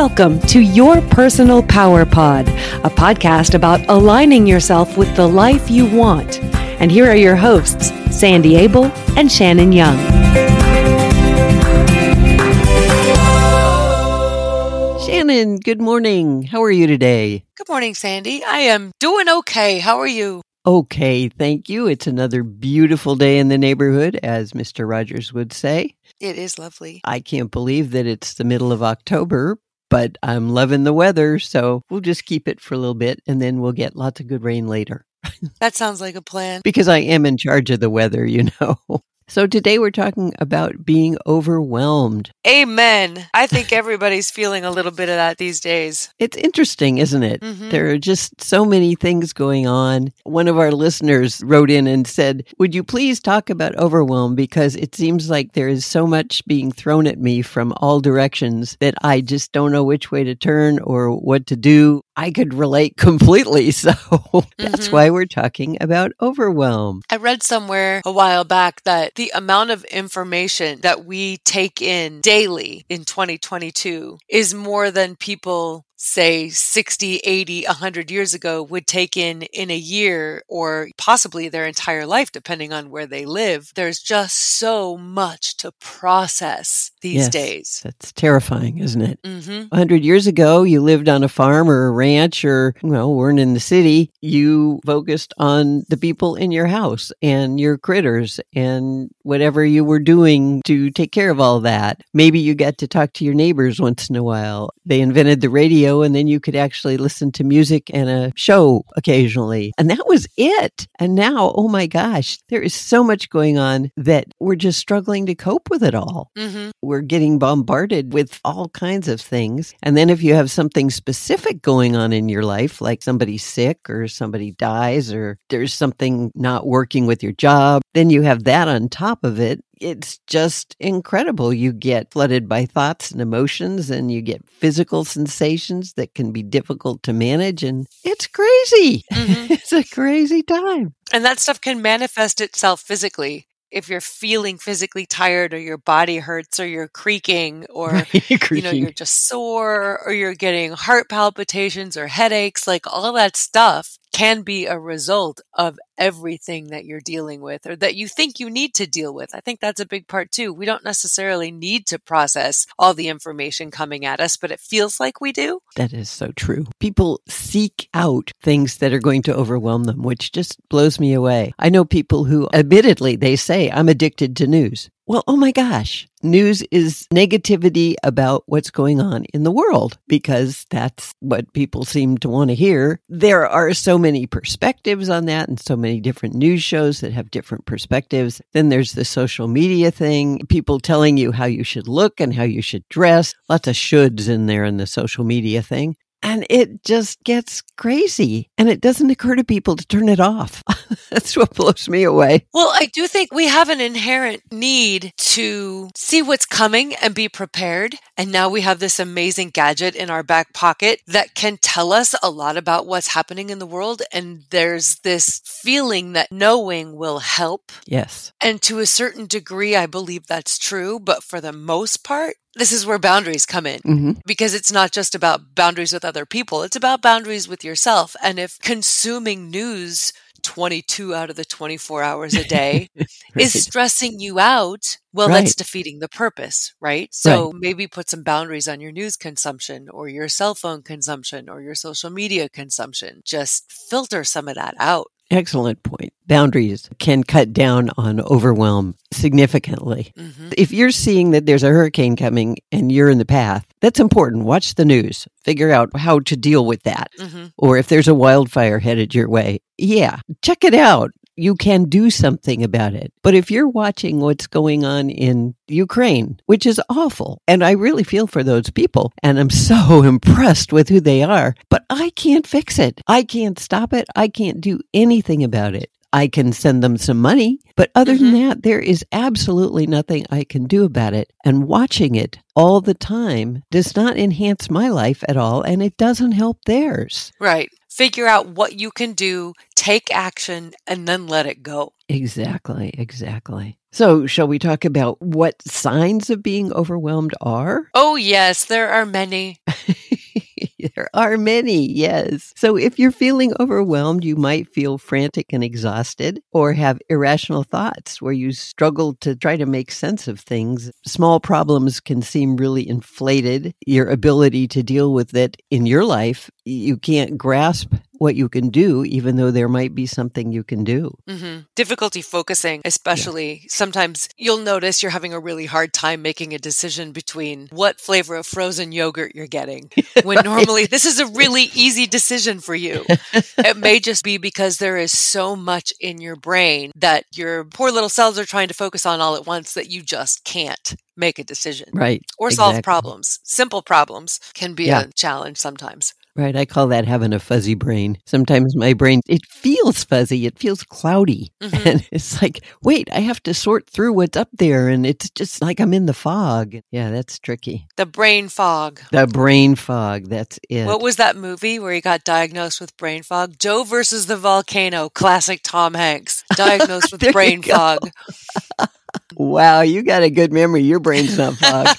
Welcome to Your Personal Power Pod, a podcast about aligning yourself with the life you want. And here are your hosts, Sandy Abel and Shannon Young. Shannon, good morning. How are you today? Good morning, Sandy. I am doing okay. How are you? Okay, thank you. It's another beautiful day in the neighborhood, as Mr. Rogers would say. It is lovely. I can't believe that it's the middle of October, but I'm loving the weather, so we'll just keep it for a little bit and then we'll get lots of good rain later. That sounds like a plan. because I am in charge of the weather, you know. So today we're talking about being overwhelmed. Amen. I think everybody's feeling a little bit of that these days. It's interesting, isn't it? Mhm. There are just so many things going on. One of our listeners wrote in and said, Would you please talk about overwhelm? Because it seems like there is so much being thrown at me from all directions that I just don't know which way to turn or what to do. I could relate completely. So that's Mhm. why we're talking about overwhelm. I read somewhere a while back that the amount of information that we take in daily in 2022 is more than people say 60, 80, 100 years ago would take in in a year or possibly their entire life depending on where they live. There's just so much to process these Yes. days. That's terrifying, isn't it? Mhm. A hundred years ago, you lived on a farm or a ranch or, well, weren't in the city. You focused on the people in your house and your critters and whatever you were doing to take care of all that. Maybe you got to talk to your neighbors once in a while. They invented the radio and then you could actually listen to music and a show occasionally. And that was it. And now, oh my gosh, there is so much going on that we're just struggling to cope with it all Mhm. We're getting bombarded with all kinds of things. And then if you have something specific going on in your life, like somebody's sick or somebody dies or there's something not working with your job, then you have that on top of it. It's just incredible. You get flooded by thoughts and emotions and you get physical sensations that can be difficult to manage. And it's crazy. Mhm. it's a crazy time. And that stuff can manifest itself physically. If you're feeling physically tired or your body hurts or you're creaking or you know you're just sore or you're getting heart palpitations or headaches, like all that stuff can be a result of everything that you're dealing with or that you think you need to deal with. I think that's a big part too. We don't necessarily need to process all the information coming at us, but it feels like we do. That is so true. People seek out things that are going to overwhelm them, which just blows me away. I know people who admittedly they say I'm addicted to news. Well, oh my gosh. News is negativity about what's going on in the world because that's what people seem to want to hear. There are so many perspectives on that and so many different news shows that have different perspectives. Then there's the social media thing, people telling you how you should look and how you should dress. Lots of shoulds in there in the social media thing. And it just gets crazy. And it doesn't occur to people to turn it off. That's what blows me away. Well, I do think we have an inherent need to see what's coming and be prepared. And now we have this amazing gadget in our back pocket that can tell us a lot about what's happening in the world. And there's this feeling that knowing will help. Yes. And to a certain degree, I believe that's true. But for the most part, this is where boundaries come in hmm because it's not just about boundaries with other people, it's about boundaries with yourself. And if consuming news 22 out of the 24 hours a day is stressing you out, well, that's defeating the purpose, right? So maybe put some boundaries on your news consumption or your cell phone consumption or your social media consumption. Just filter some of that out. Excellent point. Boundaries can cut down on overwhelm significantly. hmm If you're seeing that there's a hurricane coming and you're in the path, that's important. Watch the news, figure out how to deal with that. hmm Or if there's a wildfire headed your way, yeah, check it out. You can do something about it. But if you're watching what's going on in Ukraine, which is awful, and I really feel for those people, and I'm so impressed with who they are, but I can't fix it. I can't stop it. I can't do anything about it. I can send them some money, but other than mm-hmm. that, there is absolutely nothing I can do about it. And watching it all the time does not enhance my life at all, and it doesn't help theirs. Right. Figure out what you can do, take action, and then let it go. Exactly, exactly. So, shall we talk about what signs of being overwhelmed are? Oh, yes, there are many. there are many, yes. So, if you're feeling overwhelmed, you might feel frantic and exhausted or have irrational thoughts where you struggle to try to make sense of things. Small problems can seem really inflated. Your ability to deal with it in your life, you can't grasp what you can do, even though there might be something you can do. Mm-hmm. Difficulty focusing, especially yeah. sometimes you'll notice you're having a really hard time making a decision between what flavor of frozen yogurt you're getting. When right. normally this is a really easy decision for you. it may just be because there is so much in your brain that your poor little cells are trying to focus on all at once that you just can't make a decision. Right. Or solve exactly. problems. Simple problems can be yeah. a challenge sometimes. Right. I call that having a fuzzy brain. Sometimes my brain, it feels fuzzy. It feels cloudy. Mm-hmm. And it's like, wait, I have to sort through what's up there. And it's just like I'm in the fog. Yeah, that's tricky. The brain fog. The brain fog. That's it. What was that movie where he got diagnosed with brain fog? Joe versus the volcano. Classic Tom Hanks. Diagnosed with brain fog. wow, you got a good memory. Your brain's not fogged.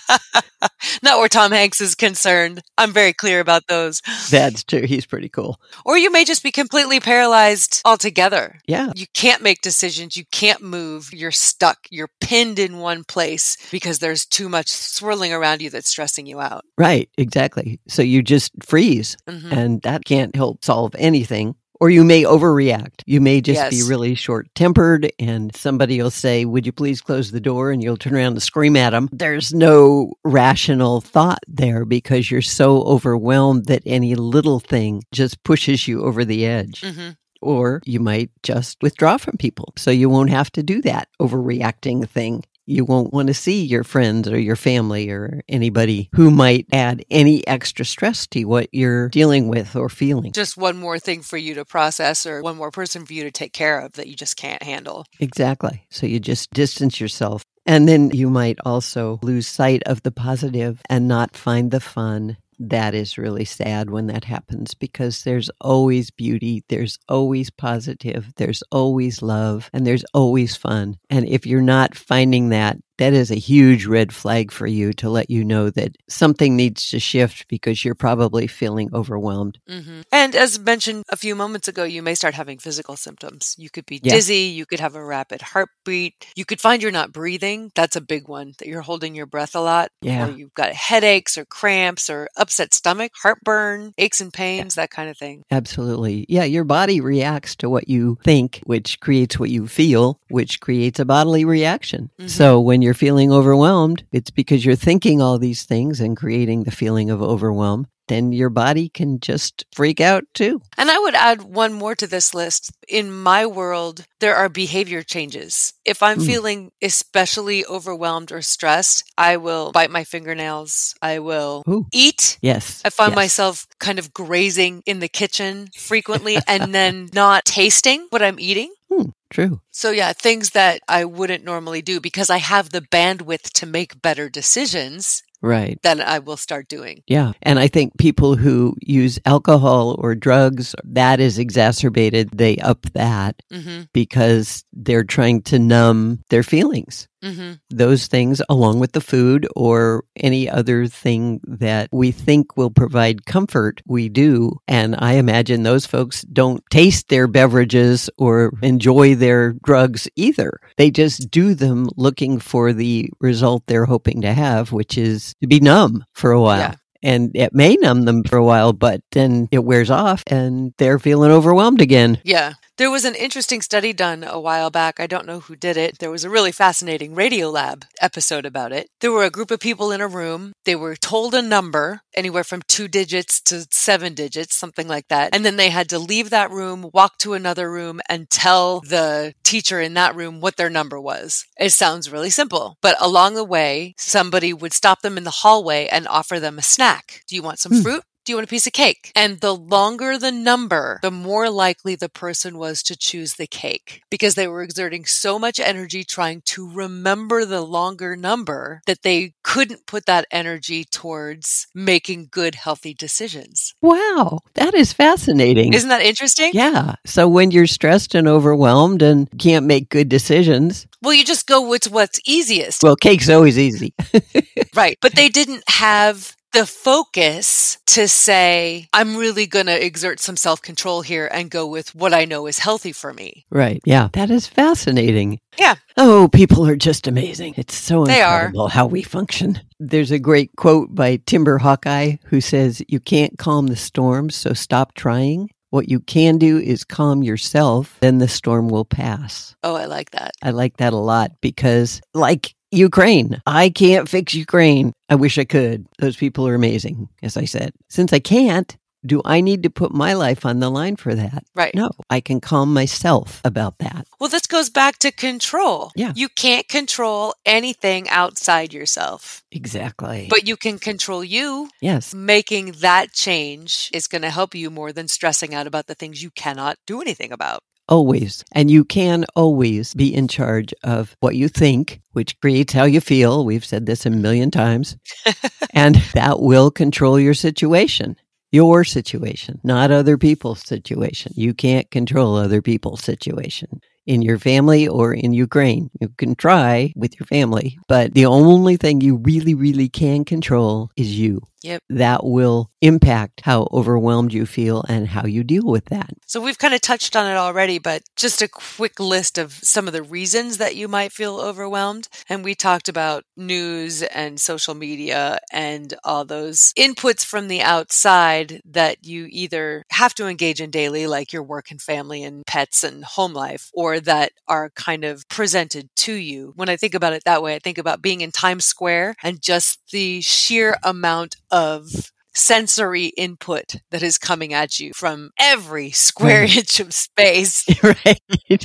not where Tom Hanks is concerned. I'm very clear about those. That's true. He's pretty cool. Or you may just be completely paralyzed altogether. Yeah. You can't make decisions. You can't move. You're stuck. You're pinned in one place because there's too much swirling around you that's stressing you out. Right. Exactly. So you just freeze mm-hmm. and that can't help solve anything or you may overreact. You may just yes. be really short tempered, and somebody will say, Would you please close the door? And you'll turn around and scream at them. There's no rational thought there because you're so overwhelmed that any little thing just pushes you over the edge. Mm-hmm or you might just withdraw from people. So you won't have to do that overreacting thing you won't want to see your friends or your family or anybody who might add any extra stress to what you're dealing with or feeling. Just one more thing for you to process or one more person for you to take care of that you just can't handle. Exactly. So you just distance yourself. And then you might also lose sight of the positive and not find the fun that is really sad when that happens because there's always beauty, there's always positive, there's always love, and there's always fun. And if you're not finding that, that is a huge red flag for you to let you know that something needs to shift because you're probably feeling overwhelmed. Mm-hmm. And as mentioned a few moments ago, you may start having physical symptoms. You could be yeah. dizzy, you could have a rapid heartbeat, you could find you're not breathing. That's a big one, that you're holding your breath a lot. Yeah. Or you've got headaches or cramps or upset stomach, heartburn, aches and pains, yeah. that kind of thing. Absolutely. Yeah, your body reacts to what you think, which creates what you feel, which creates a bodily reaction. Mm-hmm. So when you're you're feeling overwhelmed, it's because you're thinking all these things and creating the feeling of overwhelm. Then your body can just freak out too. And I would add one more to this list. In my world, there are behavior changes. If I'm mm. feeling especially overwhelmed or stressed, I will bite my fingernails. I will Ooh. eat. Yes. I find yes. myself kind of grazing in the kitchen frequently and then not tasting what I'm eating. Hmm. True. So, yeah, things that I wouldn't normally do because I have the bandwidth to make better decisions. Right. Then I will start doing. Yeah. And I think people who use alcohol or drugs, that is exacerbated. They up that mm-hmm. because they're trying to numb their feelings. Mm-hmm. Those things, along with the food or any other thing that we think will provide comfort, we do. And I imagine those folks don't taste their beverages or enjoy their drugs either. They just do them looking for the result they're hoping to have, which is to be numb for a while. Yeah and it may numb them for a while, but then it wears off and they're feeling overwhelmed again. Yeah. There was an interesting study done a while back. I don't know who did it. There was a really fascinating Radiolab episode about it. There were a group of people in a room. They were told a number, anywhere from two digits to seven digits, something like that. And then they had to leave that room, walk to another room, and tell the teacher in that room what their number was. It sounds really simple, but along the way, somebody would stop them in the hallway and offer them a snack. Do you want some hmm. fruit? Do you want a piece of cake? And the longer the number, the more likely the person was to choose the cake because they were exerting so much energy trying to remember the longer number that they couldn't put that energy towards making good, healthy decisions. Wow, that is fascinating. Isn't that interesting? Yeah. So when you're stressed and overwhelmed and can't make good decisions, Well, you just go with what's easiest. well, cake's always easy. Right. But they didn't have the focus to say, I'm really going to exert some self control here and go with what I know is healthy for me. right. Yeah. That is fascinating. Yeah. Oh, people are just amazing. It's so They are. incredible how we function. There's a great quote by Timber Hawkeye who says, You can't calm the storm, so stop trying. What you can do is calm yourself, then the storm will pass. Oh, I like that. I like that a lot because, like Ukraine, I can't fix Ukraine. I wish I could. Those people are amazing, as I said. Since I can't, do I need to put my life on the line for that? Right. No, I can calm myself about that. Well, this goes back to control. Yeah. You can't control anything outside yourself, Exactly. but you can control you. yes, Making that change is going to help you more than stressing out about the things you cannot do anything about. Always. And you can always be in charge of what you think, which creates how you feel. We've said this a million times. and that will control your situation. Your situation, not other people's situation. You can't control other people's situation in your family or in Ukraine. You can try with your family, but the only thing you really, really can control is you. Yep. That will impact how overwhelmed you feel and how you deal with that. So we've kind of touched on it already, but just a quick list of some of the reasons that you might feel overwhelmed. And we talked about news and social media and all those inputs from the outside that you either have to engage in daily, like your work and family and pets and home life, or that are kind of presented to you. When I think about it that way, I think about being in Times Square and just the sheer amount of sensory input that is coming at you from every square Right. inch of space. right?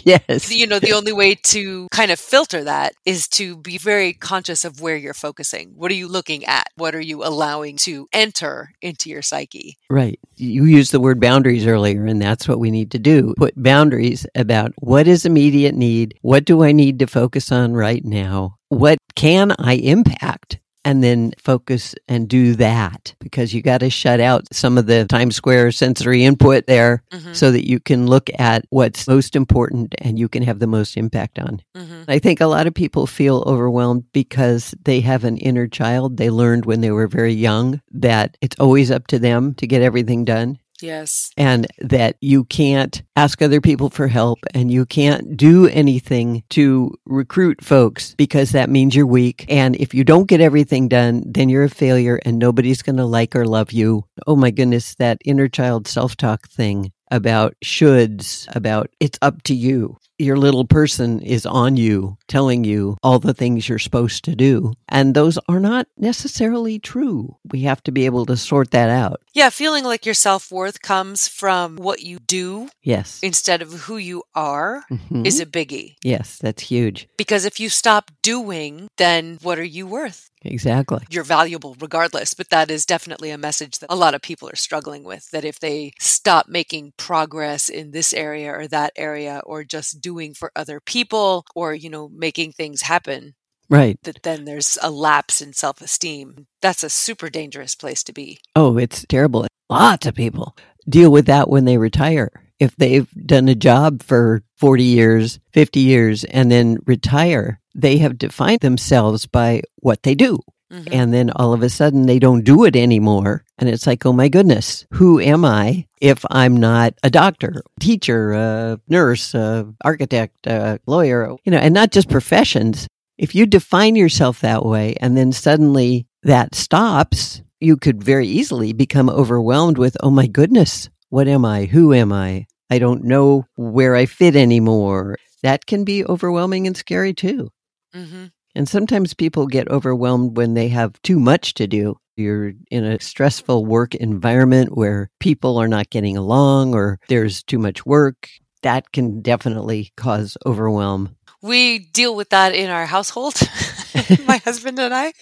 Yes. You know, the only way to kind of filter that is to be very conscious of where you're focusing. What are you looking at? What are you allowing to enter into your psyche? Right. You used the word boundaries earlier, and that's what we need to do. Put boundaries about what is immediate need, what do I need to focus on right now, what can I impact, and then focus and do that because you got to shut out some of the Times Square sensory input there Mhm. so that you can look at what's most important and you can have the most impact on. Mhm. I think a lot of people feel overwhelmed because they have an inner child they learned when they were very young that it's always up to them to get everything done Yes. and that you can't ask other people for help and you can't do anything to recruit folks because that means you're weak. And if you don't get everything done, then you're a failure and nobody's going to like or love you. Oh my goodness, that inner child self talk thing about shoulds, about it's up to you. Your little person is on you, telling you all the things you're supposed to do. And those are not necessarily true. We have to be able to sort that out. Yeah, feeling like your self worth comes from what you do Yes. instead of who you are Mhm. is a biggie. Yes, that's huge. Because if you stop doing, then what are you worth? Exactly. You're valuable regardless. But that is definitely a message that a lot of people are struggling with. That if they stop making progress in this area or that area, or just doing for other people, or, you know, making things happen, Right. that then there's a lapse in self esteem. That's a super dangerous place to be. Oh, it's terrible. Lots of people deal with that when they retire. If they've done a job for 40 years, 50 years, and then retire, they have defined themselves by what they do. Mhm. And then all of a sudden they don't do it anymore. And it's like, oh my goodness, who am I if I'm not a doctor, teacher, a nurse, a architect, a lawyer, you know, and not just professions. If you define yourself that way and then suddenly that stops, you could very easily become overwhelmed with, oh my goodness, what am I? Who am I? I don't know where I fit anymore. That can be overwhelming and scary too. Mhm. And sometimes people get overwhelmed when they have too much to do. You're in a stressful work environment where people are not getting along or there's too much work. That can definitely cause overwhelm. We deal with that in our household. my husband and I,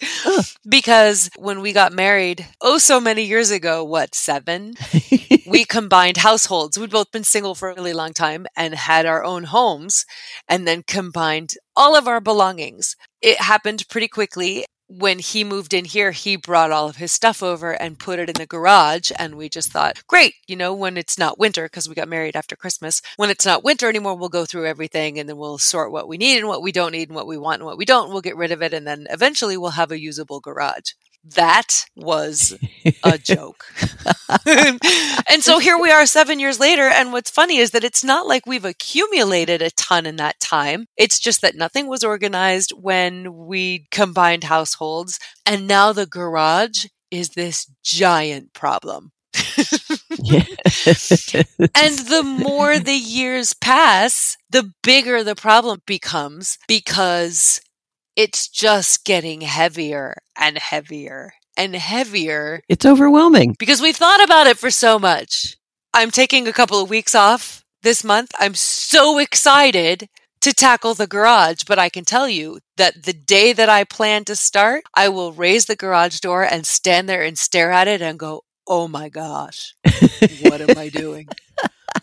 because when we got married, oh, so many years ago, what, seven? we combined households. We'd both been single for a really long time and had our own homes and then combined all of our belongings. It happened pretty quickly when he moved in here, he brought all of his stuff over and put it in the garage. And we just thought, great, you know, when it's not winter, because we got married after Christmas, when it's not winter anymore, we'll go through everything and then we'll sort what we need and what we don't need and what we want and what we don't. We'll get rid of it. And then eventually we'll have a usable garage that was a joke. and so here we are seven years later. And what's funny is that it's not like we've accumulated a ton in that time. It's just that nothing was organized when we combined households. And now the garage is this giant problem. and the more the years pass, the bigger the problem becomes because it's just getting heavier and heavier and heavier. It's overwhelming because we've thought about it for so much. I'm taking a couple of weeks off this month. I'm so excited to tackle the garage, but I can tell you that the day that I plan to start, I will raise the garage door and stand there and stare at it and go, Oh my gosh, what am I doing?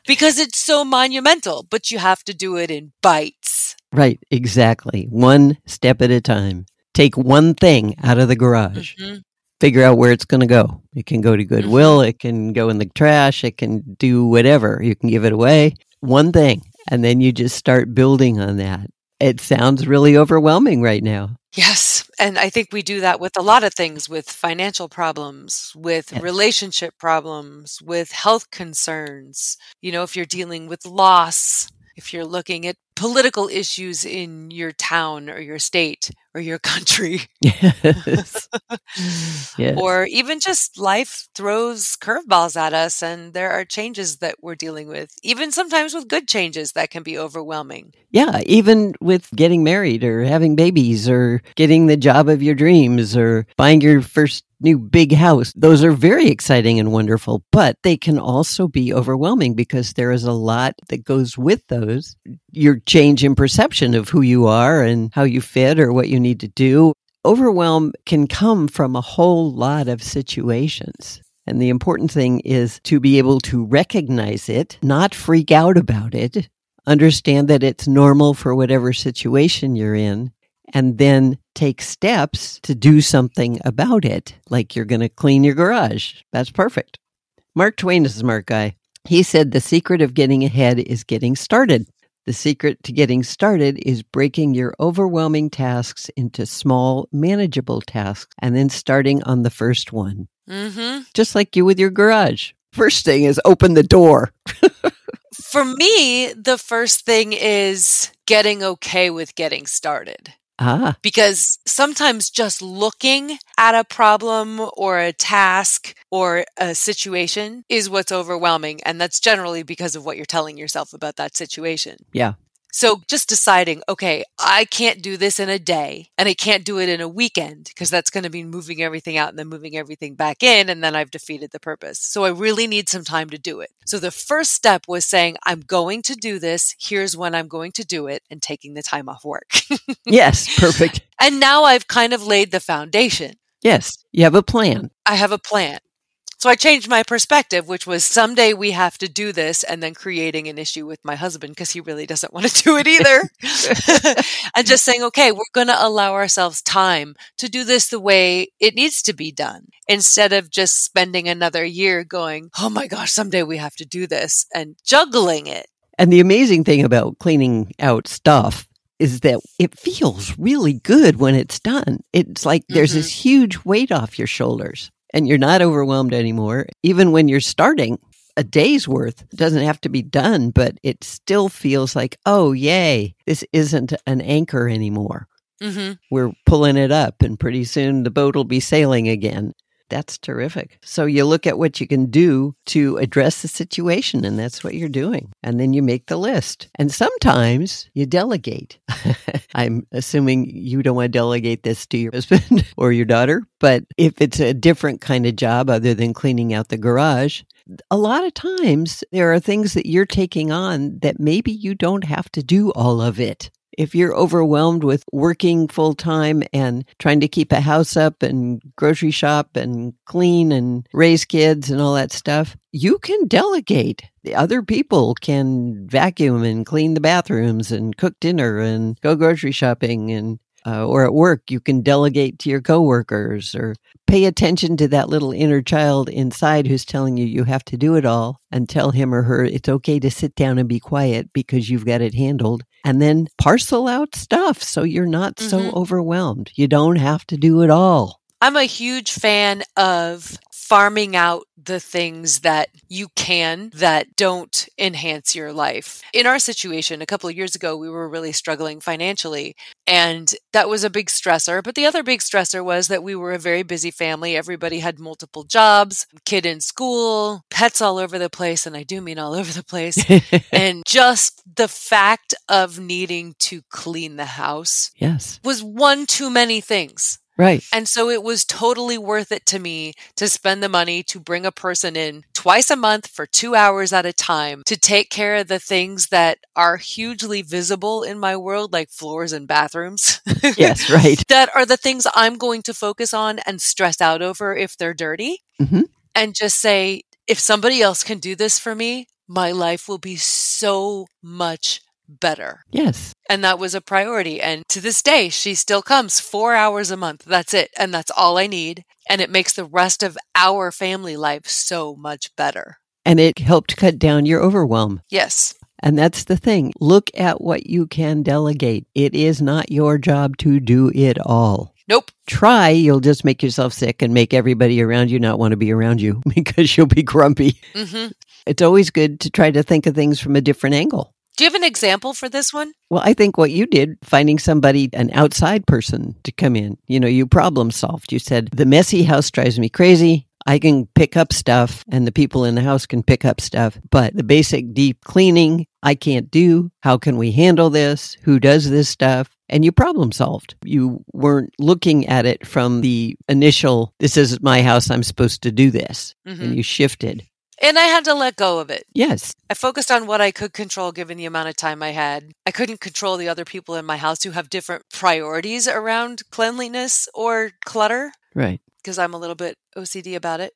Because it's so monumental, but you have to do it in bites. Right, exactly. One step at a time. Take one thing out of the garage. Mm-hmm. Figure out where it's going to go. It can go to Goodwill, mm-hmm. it can go in the trash, it can do whatever. You can give it away. One thing. And then you just start building on that. It sounds really overwhelming right now. Yes. And I think we do that with a lot of things with financial problems, with yes. relationship problems, with health concerns. You know, if you're dealing with loss, if you're looking at political issues in your town or your state or your country. Yes. yes. Or even just life throws curveballs at us and there are changes that we're dealing with, even sometimes with good changes that can be overwhelming. Yeah, even with getting married or having babies or getting the job of your dreams or buying your first new big house. Those are very exciting and wonderful, but they can also be overwhelming because there is a lot that goes with those. Your change in perception of who you are and how you fit or what you need to do. Overwhelm can come from a whole lot of situations. And the important thing is to be able to recognize it, not freak out about it, understand that it's normal for whatever situation you're in, and then take steps to do something about it, like you're going to clean your garage. That's perfect. Mark Twain is a smart guy. He said the secret of getting ahead is getting started. The secret to getting started is breaking your overwhelming tasks into small, manageable tasks and then starting on the first one. Mm-hmm. Just like you with your garage. First thing is open the door. For me, the first thing is getting okay with getting started. Ah. Because sometimes just looking at a problem or a task or a situation is what's overwhelming. And that's generally because of what you're telling yourself about that situation. Yeah. So just deciding, okay, I can't do this in a day and I can't do it in a weekend because that's going to be moving everything out and then moving everything back in. And then I've defeated the purpose. So I really need some time to do it. So the first step was saying, I'm going to do this. Here's when I'm going to do it and taking the time off work. yes, perfect. And now I've kind of laid the foundation. Yes, you have a plan. I have a plan. So I changed my perspective, which was someday we have to do this and then creating an issue with my husband because he really doesn't want to do it either. and just saying, okay, we're going to allow ourselves time to do this the way it needs to be done instead of just spending another year going, oh my gosh, someday we have to do this and juggling it. And the amazing thing about cleaning out stuff is that it feels really good when it's done. It's like there's mm-hmm. this huge weight off your shoulders and you're not overwhelmed anymore. Even when you're starting, a day's worth doesn't have to be done, but it still feels like, oh, yay, this isn't an anchor anymore. Mm-hmm. We're pulling it up, and pretty soon the boat will be sailing again. That's terrific. So you look at what you can do to address the situation, and that's what you're doing. And then you make the list. And sometimes you delegate. I'm assuming you don't want to delegate this to your husband or your daughter, but if it's a different kind of job other than cleaning out the garage, a lot of times there are things that you're taking on that maybe you don't have to do all of it. If you're overwhelmed with working full time and trying to keep a house up and grocery shop and clean and raise kids and all that stuff, you can delegate. The other people can vacuum and clean the bathrooms and cook dinner and go grocery shopping and uh, or at work, you can delegate to your coworkers or pay attention to that little inner child inside who's telling you you have to do it all and tell him or her it's okay to sit down and be quiet because you've got it handled. And then parcel out stuff so you're not mm-hmm. so overwhelmed. You don't have to do it all. I'm a huge fan of farming out the things that you can that don't enhance your life. In our situation, a couple of years ago, we were really struggling financially, and that was a big stressor. But the other big stressor was that we were a very busy family. Everybody had multiple jobs, kid in school, pets all over the place, and I do mean all over the place. and just the fact of needing to clean the house yes was one too many things Right. And so it was totally worth it to me to spend the money to bring a person in twice a month for two hours at a time to take care of the things that are hugely visible in my world, like floors and bathrooms. Yes, right. that are the things I'm going to focus on and stress out over if they're dirty. Mm-hmm. And just say, if somebody else can do this for me, my life will be so much better. Yes. And that was a priority. And to this day, she still comes four hours a month. That's it. And that's all I need. And it makes the rest of our family life so much better. And it helped cut down your overwhelm. Yes. And that's the thing. Look at what you can delegate. It is not your job to do it all. Nope. Try, you'll just make yourself sick and make everybody around you not want to be around you because you'll be grumpy. Mm-hmm. It's always good to try to think of things from a different angle. Do you have an example for this one? Well, I think what you did, finding somebody, an outside person to come in, you know, you problem solved. You said, the messy house drives me crazy. I can pick up stuff and the people in the house can pick up stuff, but the basic deep cleaning I can't do. How can we handle this? Who does this stuff? And you problem solved. You weren't looking at it from the initial, this is my house, I'm supposed to do this. Mm-hmm. And you shifted. And I had to let go of it. Yes. I focused on what I could control given the amount of time I had. I couldn't control the other people in my house who have different priorities around cleanliness or clutter. Right. Because I'm a little bit OCD about it.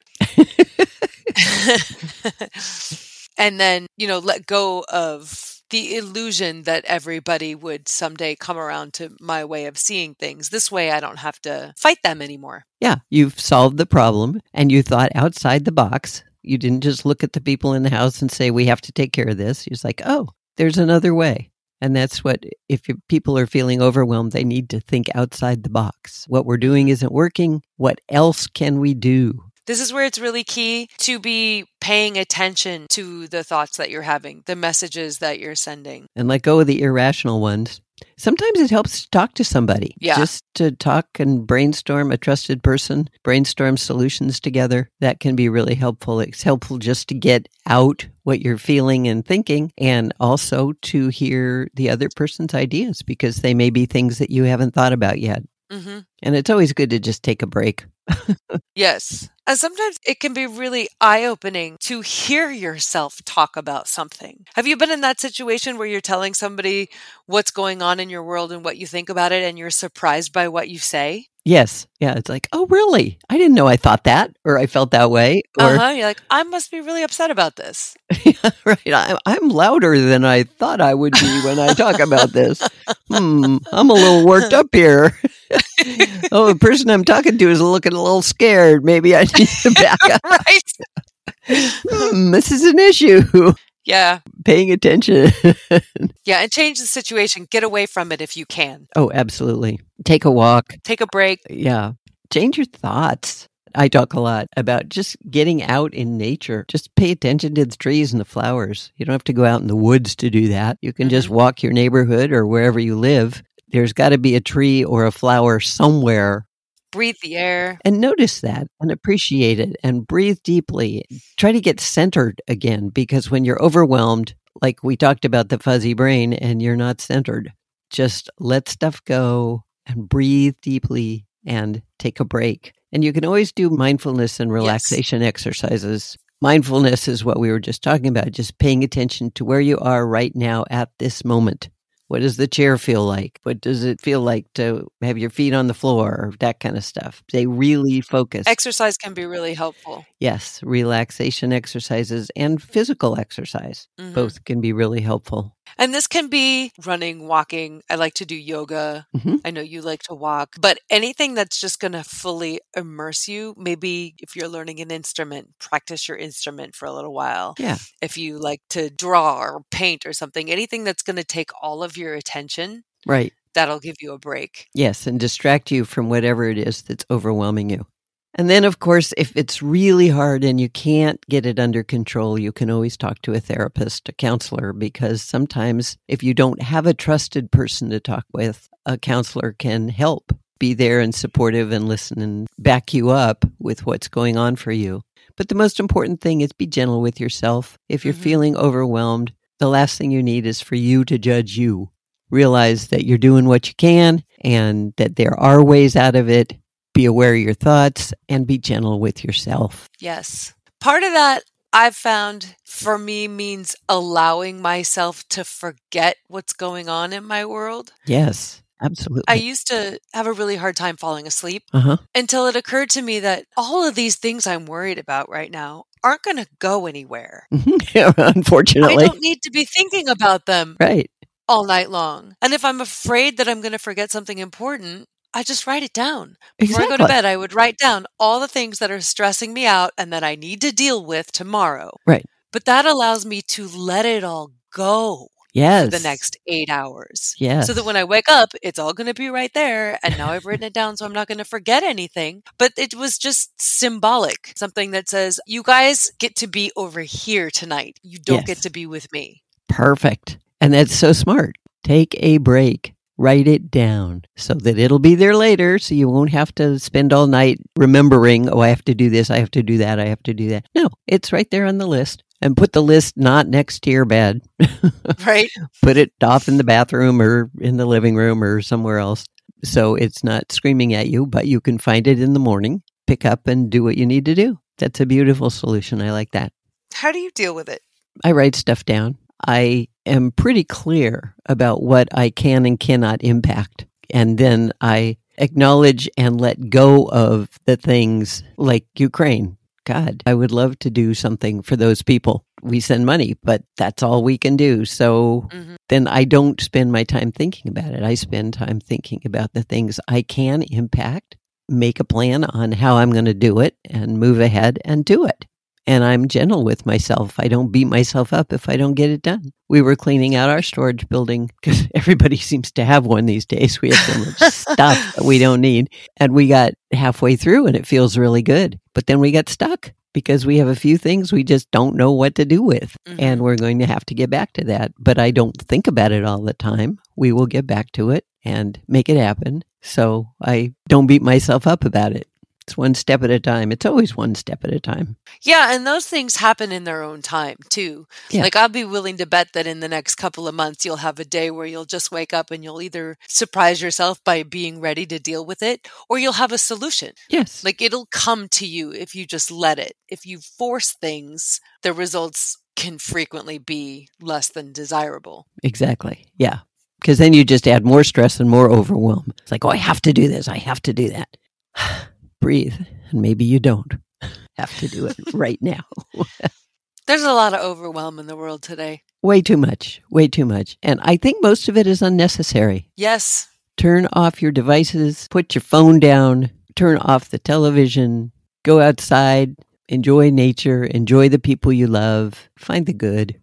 and then, you know, let go of the illusion that everybody would someday come around to my way of seeing things. This way, I don't have to fight them anymore. Yeah, you've solved the problem and you thought outside the box you didn't just look at the people in the house and say, we have to take care of this. You're like, oh, there's another way. And that's what, if people are feeling overwhelmed, they need to think outside the box. What we're doing isn't working. What else can we do? This is where it's really key to be paying attention to the thoughts that you're having, the messages that you're sending. And let go of the irrational ones. Sometimes it helps to talk to somebody. Yeah. Just to talk and brainstorm a trusted person, brainstorm solutions together. That can be really helpful. It's helpful just to get out what you're feeling and thinking and also to hear the other person's ideas because they may be things that you haven't thought about yet. Mm-hmm. And it's always good to just take a break. yes. And sometimes it can be really eye opening to hear yourself talk about something. Have you been in that situation where you're telling somebody what's going on in your world and what you think about it, and you're surprised by what you say? Yes. Yeah. It's like, oh, really? I didn't know I thought that or I felt that way. Or, uh-huh. You're like, I must be really upset about this. yeah, right. I, I'm louder than I thought I would be when I talk about this. hmm. I'm a little worked up here. oh, the person I'm talking to is looking a little scared. Maybe I need to back up. right. Hmm, this is an issue. Yeah. Paying attention. yeah, and change the situation. Get away from it if you can. Oh, absolutely. Take a walk. Take a break. Yeah. Change your thoughts. I talk a lot about just getting out in nature. Just pay attention to the trees and the flowers. You don't have to go out in the woods to do that. You can mm-hmm. just walk your neighborhood or wherever you live. There's got to be a tree or a flower somewhere breathe the air. And notice that and appreciate it and breathe deeply. Try to get centered again because when you're overwhelmed, like we talked about the fuzzy brain and you're not centered, just let stuff go and breathe deeply and take a break. And you can always do mindfulness and relaxation yes. exercises. Mindfulness is what we were just talking about, just paying attention to where you are right now at this moment. What does the chair feel like? What does it feel like to have your feet on the floor? That kind of stuff. They really focus. Exercise can be really helpful. yes, relaxation exercises and physical exercise. Mhm. Both can be really helpful. And this can be running, walking. I like to do yoga. Mhm. I know you like to walk, but anything that's just going to fully immerse you. Maybe if you're learning an instrument, practice your instrument for a little while. Yeah. If you like to draw or paint or something, anything that's going to take all of your attention, Right. that'll give you a break. Yes, and distract you from whatever it is that's overwhelming you. And then, of course, if it's really hard and you can't get it under control, you can always talk to a therapist, a counselor, because sometimes if you don't have a trusted person to talk with, a counselor can help be there and supportive and listen and back you up with what's going on for you. But the most important thing is be gentle with yourself. If you're Mhm. feeling overwhelmed, the last thing you need is for you to judge you realize that you're doing what you can and that there are ways out of it. Be aware of your thoughts and be gentle with yourself. Yes. Part of that I've found for me means allowing myself to forget what's going on in my world. Yes, absolutely. I used to have a really hard time falling asleep uh huh. until it occurred to me that all of these things I'm worried about right now aren't going to go anywhere. Mm-hmm. I Unfortunately. I don't need to be thinking about them Right. all night long. And if I'm afraid that I'm going to forget something important, I just write it down. Before I go to bed, I would write down all the things that are stressing me out and that I need to deal with tomorrow. Right. But that allows me to let it all go Yes. for the next eight hours. Yes. So that when I wake up, it's all going to be right there. And now I've written it down, so I'm not going to forget anything. But it was just symbolic, something that says, you guys get to be over here tonight. You don't Yes. get to be with me. Perfect. And that's so smart. Take a break. Write it down so that it'll be there later so you won't have to spend all night remembering, oh, I have to do this, I have to do that, I have to do that. No, it's right there on the list. And put the list not next to your bed. Right? put it off in the bathroom or in the living room or somewhere else. So it's not screaming at you, but you can find it in the morning, pick up and do what you need to do. That's a beautiful solution. I like that. How do you deal with it? I write stuff down. I am pretty clear about what I can and cannot impact. And then I acknowledge and let go of the things like Ukraine. God, I would love to do something for those people. We send money, but that's all we can do. So Mhm. then I don't spend my time thinking about it. I spend time thinking about the things I can impact, make a plan on how I'm going to do it, and move ahead and do it. And I'm gentle with myself. I don't beat myself up if I don't get it done. We were cleaning out our storage building because everybody seems to have one these days. We have so much stuff that we don't need. And we got halfway through and it feels really good. But then we got stuck because we have a few things we just don't know what to do with. Mhm. And we're going to have to get back to that. But I don't think about it all the time. We will get back to it and make it happen. So I don't beat myself up about it. It's one step at a time. It's always one step at a time. Yeah, and those things happen in their own time too. Yeah. Like I'll be willing to bet that in the next couple of months you'll have a day where you'll just wake up and you'll either surprise yourself by being ready to deal with it or you'll have a solution. Yes. Like it'll come to you if you just let it. If you force things, the results can frequently be less than desirable. Exactly. Yeah. Because then you just add more stress and more overwhelm. It's like, oh, I have to do this. I have to do that. Breathe. And maybe you don't have to do it right now. There's a lot of overwhelm in the world today. Way too much. Way too much. And I think most of it is unnecessary. Yes. Turn off your devices, put your phone down, turn off the television, go outside, enjoy nature, enjoy the people you love, find the good.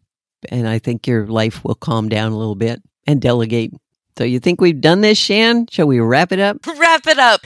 And I think your life will calm down a little bit and delegate. So you think we've done this, Shan? Shall we wrap it up? Wrap it up.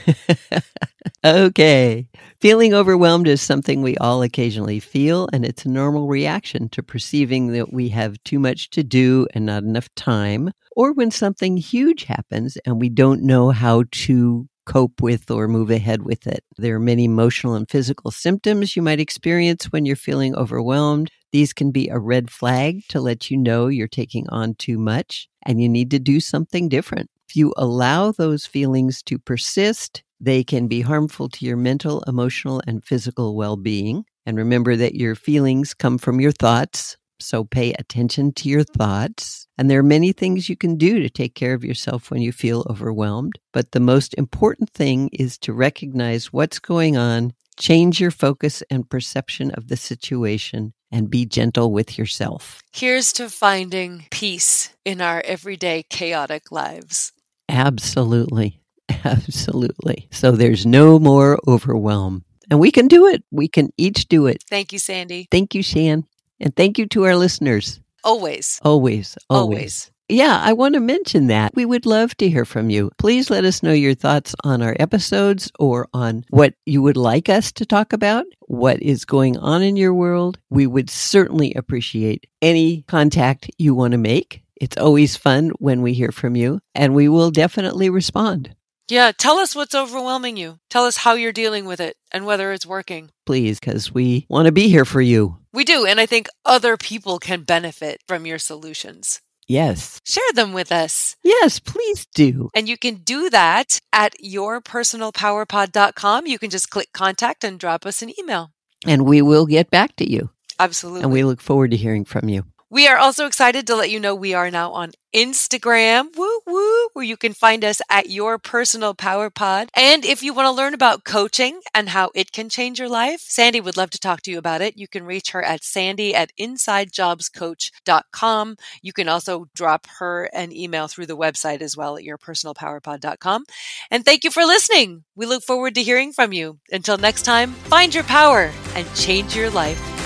Okay. Feeling overwhelmed is something we all occasionally feel, and it's a normal reaction to perceiving that we have too much to do and not enough time, or when something huge happens and we don't know how to cope with or move ahead with it. There are many emotional and physical symptoms you might experience when you're feeling overwhelmed. These can be a red flag to let you know you're taking on too much and you need to do something different. If you allow those feelings to persist, they can be harmful to your mental, emotional, and physical well being. And remember that your feelings come from your thoughts. So pay attention to your thoughts. And there are many things you can do to take care of yourself when you feel overwhelmed. But the most important thing is to recognize what's going on, change your focus and perception of the situation, and be gentle with yourself. Here's to finding peace in our everyday chaotic lives. Absolutely. Absolutely. So there's no more overwhelm. And we can do it. We can each do it. Thank you, Sandy. Thank you, Shan. And thank you to our listeners. Always. Always. Always. Always. Yeah, I want to mention that. We would love to hear from you. Please let us know your thoughts on our episodes or on what you would like us to talk about, what is going on in your world. We would certainly appreciate any contact you want to make. It's always fun when we hear from you, and we will definitely respond. Yeah, tell us what's overwhelming you. Tell us how you're dealing with it and whether it's working. Please, because we want to be here for you. We do, and I think other people can benefit from your solutions. Yes. Share them with us. Yes, please do. And you can do that at yourpersonalpowerpod.com. You can just click contact and drop us an email. And we will get back to you. Absolutely. And we look forward to hearing from you. We are also excited to let you know we are now on Instagram, woo woo, where you can find us at your personal power pod. And if you want to learn about coaching and how it can change your life, Sandy would love to talk to you about it. You can reach her at sandy at insidejobscoach.com. You can also drop her an email through the website as well at yourpersonalpowerpod.com. And thank you for listening. We look forward to hearing from you. Until next time, find your power and change your life